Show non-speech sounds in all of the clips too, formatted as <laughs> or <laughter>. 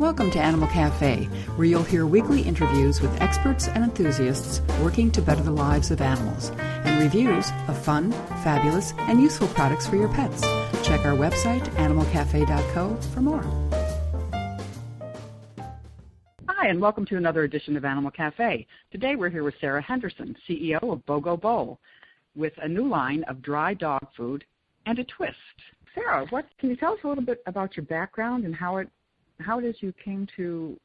Welcome to Animal Cafe, where you'll hear weekly interviews with experts and enthusiasts working to better the lives of animals, and reviews of fun, fabulous, and useful products for your pets. Check our website, animalcafe.co, for more. Hi, and welcome to another edition of Animal Cafe. Today we're here with Sara Henderson, CEO of BOGO Bowl, with a new line of dry dog food and a twist. Sara, what can you tell us a little bit about your background and how it how it is you came to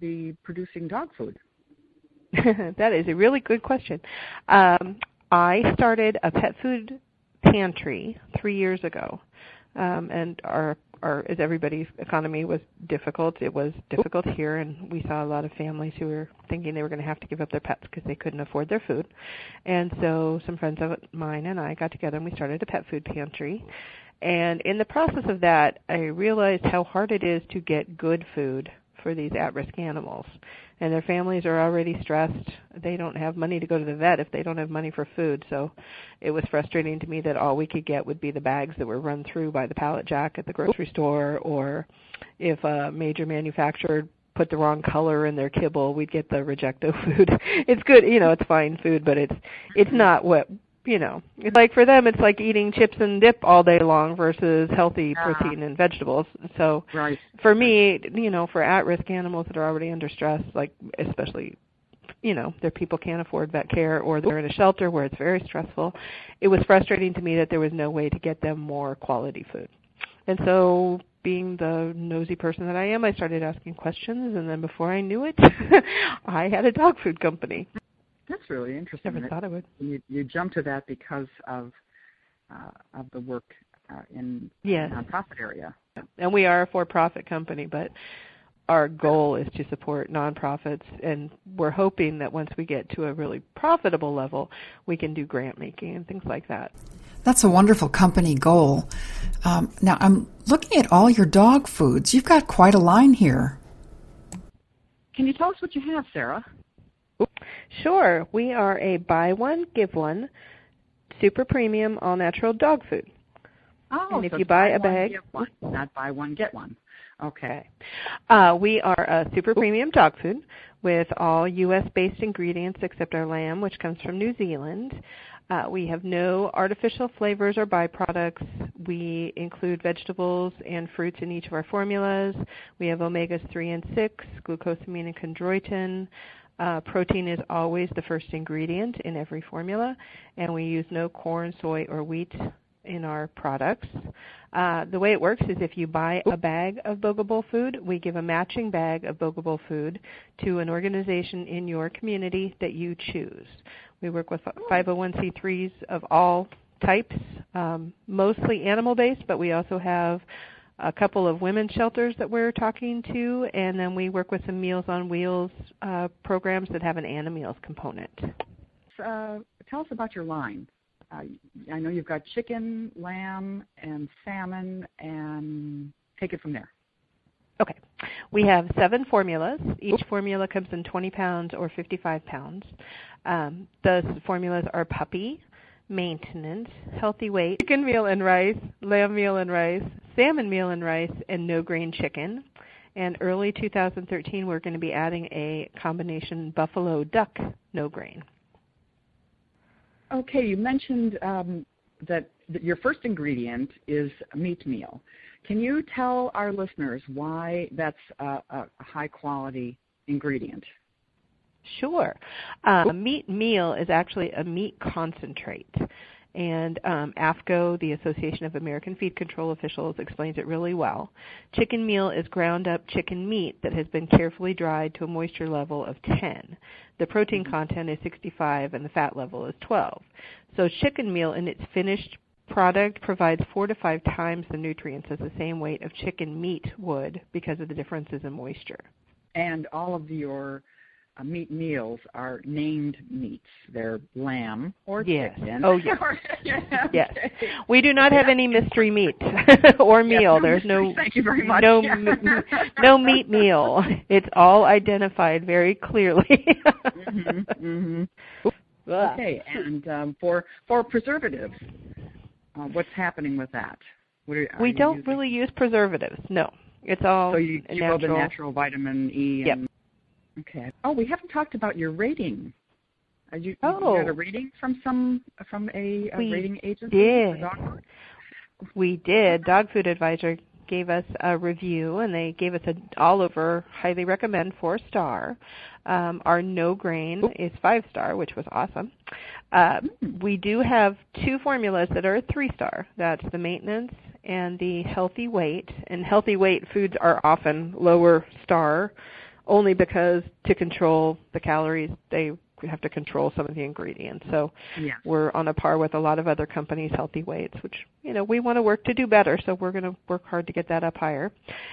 be producing dog food? <laughs> that is a really good question. Um, I started a pet food pantry three years ago, um, and our our as everybody's economy was difficult. It was difficult here, and we saw a lot of families who were thinking they were going to have to give up their pets because they couldn't afford their food. And so, some friends of mine and I got together and we started a pet food pantry. And in the process of that, I realized how hard it is to get good food for these at-risk animals. And their families are already stressed. They don't have money to go to the vet if they don't have money for food. So it was frustrating to me that all we could get would be the bags that were run through by the pallet jack at the grocery store or if a major manufacturer put the wrong color in their kibble, we'd get the rejecto <laughs> food. it's good, you know, it's fine food, but it's it's mm-hmm. not what you know, it's like for them, it's like eating chips and dip all day long versus healthy yeah. protein and vegetables. So right. for me, you know, for at-risk animals that are already under stress, like especially you know their people can't afford vet care or they're in a shelter where it's very stressful it was frustrating to me that there was no way to get them more quality food and so being the nosy person that i am i started asking questions and then before i knew it <laughs> i had a dog food company that's really interesting. Never thought I would. You, you jumped to that because of uh, of the work uh, in yes. the nonprofit area. And we are a for-profit company, but our goal is to support nonprofits, and we're hoping that once we get to a really profitable level, we can do grant making and things like that. That's a wonderful company goal. Um, now, I'm looking at all your dog foods. You've got quite a line here. Can you tell us what you have, Sara? Sure. We are a buy one, give one, super premium, all natural dog food. Oh, and if so you buy, a bag, one, not buy one get one. Okay. Uh, we are a super premium dog food with all U.S. based ingredients except our lamb, which comes from New Zealand. Uh, we have no artificial flavors or byproducts. We include vegetables and fruits in each of our formulas. We have omegas 3 and 6, glucosamine and chondroitin. Uh, protein is always the first ingredient in every formula, and we use no corn, soy, or wheat in our products. Uh, the way it works is if you buy a bag of Bowl food, we give a matching bag of Bowl food to an organization in your community that you choose. We work with 501c3s of all types, um, mostly animal based, but we also have a couple of women's shelters that we're talking to, and then we work with some Meals on Wheels uh, programs that have an Animeals component. Uh, tell us about your line. Uh, I know you've got chicken, lamb, and salmon, and take it from there. Okay. We have seven formulas. Each formula comes in 20 pounds or 55 pounds. Um, the formulas are puppy, maintenance, healthy weight, chicken meal and rice, lamb meal and rice, salmon meal and rice, and no grain chicken. And early 2013, we're going to be adding a combination buffalo duck no grain. Okay, you mentioned um, that your first ingredient is meat meal. Can you tell our listeners why that's a, a high quality ingredient? Sure. Uh, meat meal is actually a meat concentrate. And um, AAFCO, the Association of American Feed Control Officials, explains it really well. Chicken meal is ground up chicken meat that has been carefully dried to a moisture level of 10. The protein mm-hmm. content is 65 and the fat level is 12. So chicken meal in its finished product provides four to five times the nutrients as the same weight of chicken meat would because of the differences in moisture. And all of your uh, meat meals are named meats. They're lamb or yes. chicken. Oh yes. <laughs> yes. We do not have any mystery meat <laughs> or meal. no There's no Thank you very much. no <laughs> m- no meat meal. It's all identified very clearly. mm-hmm, mm-hmm. Okay, and um, for for preservatives, uh, what's happening with that? Are, are we don't using? really use preservatives. No It's all so you, you natural. the natural vitamin E. Yep. Okay. Oh, we haven't talked about your rating. You, oh. you got a rating from some from a, a rating agency? Did. We did. Dog Food Advisor gave us a review, and they gave us an all over highly recommend four star. Um, our no grain is five star, which was awesome. Uh, we do have two formulas that are three star. That's the maintenance and the healthy weight. And healthy weight foods are often lower star, only because to control the calories they have to control some of the ingredients. So yeah. we're on a par with a lot of other companies' healthy weights, which you know we want to work to do better. So we're going to work hard to get that up higher.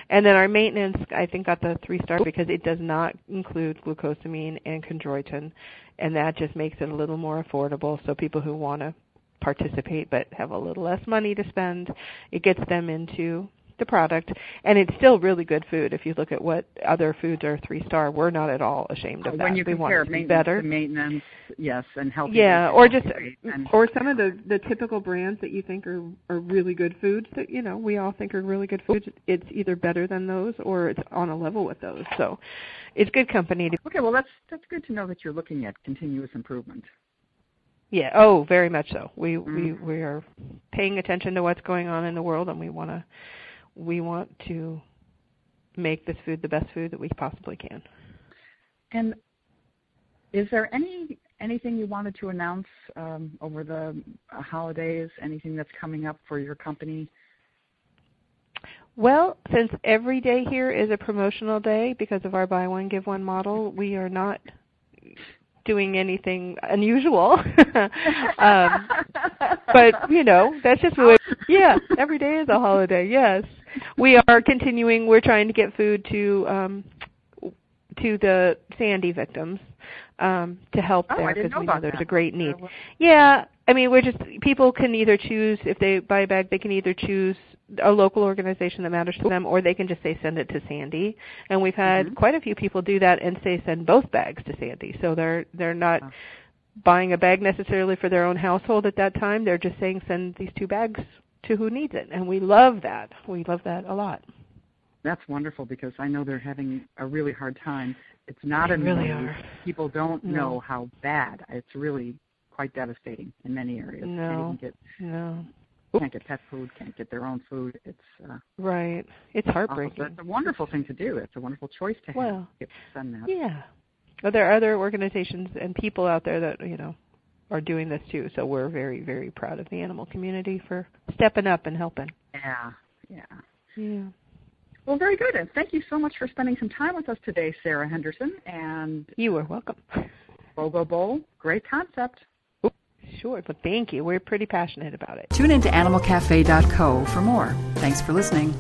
And then our maintenance, I think, got the three star because it does not include glucosamine and chondroitin, and that just makes it a little more affordable. So people who want to participate but have a little less money to spend, it gets them into the product and it's still really good food if you look at what other foods are three star. We're not at all ashamed of that. when you we compare want to be maintenance better. to maintenance yes and healthy yeah or just and, or some of the the typical brands that you think are are really good foods that you know we all think are really good foods it's either better than those or it's on a level with those. So it's good company to okay well that's that's good to know that you're looking at continuous improvement. Yeah. Oh very much so. We mm-hmm. we we are paying attention to what's going on in the world and we want to we want to make this food the best food that we possibly can. And is there any anything you wanted to announce um, over the holidays? Anything that's coming up for your company? Well, since every day here is a promotional day because of our buy one give one model, we are not doing anything unusual. <laughs> um, but you know, that's just <laughs> what. Yeah, every day is a holiday. Yes, we are continuing. We're trying to get food to um, to the Sandy victims um, to help oh, there because we know there's that. a great need. Yeah, I mean, we're just people can either choose if they buy a bag, they can either choose a local organization that matters to them, or they can just say send it to Sandy. And we've had mm-hmm. quite a few people do that and say send both bags to Sandy. So they're they're not buying a bag necessarily for their own household at that time. They're just saying send these two bags to who needs it, and we love that. We love that a lot. That's wonderful because I know they're having a really hard time. It's not they a really are. People don't no. know how bad. It's really quite devastating in many areas. No. Can't get, no can't get pet food, can't get their own food. It's uh, right. It's heartbreaking. It's a wonderful thing to do. It's a wonderful choice to have. Well, to send that. Yeah. Well, there are other organizations and people out there that you know are doing this too. So we're very, very proud of the animal community for stepping up and helping. Yeah. Yeah. Yeah. Well, very good. And thank you so much for spending some time with us today, Sara Henderson. And you are welcome. Bogo Bowl, great concept. Sure, but thank you. We're pretty passionate about it. Tune in to animalcafe.co for more. Thanks for listening.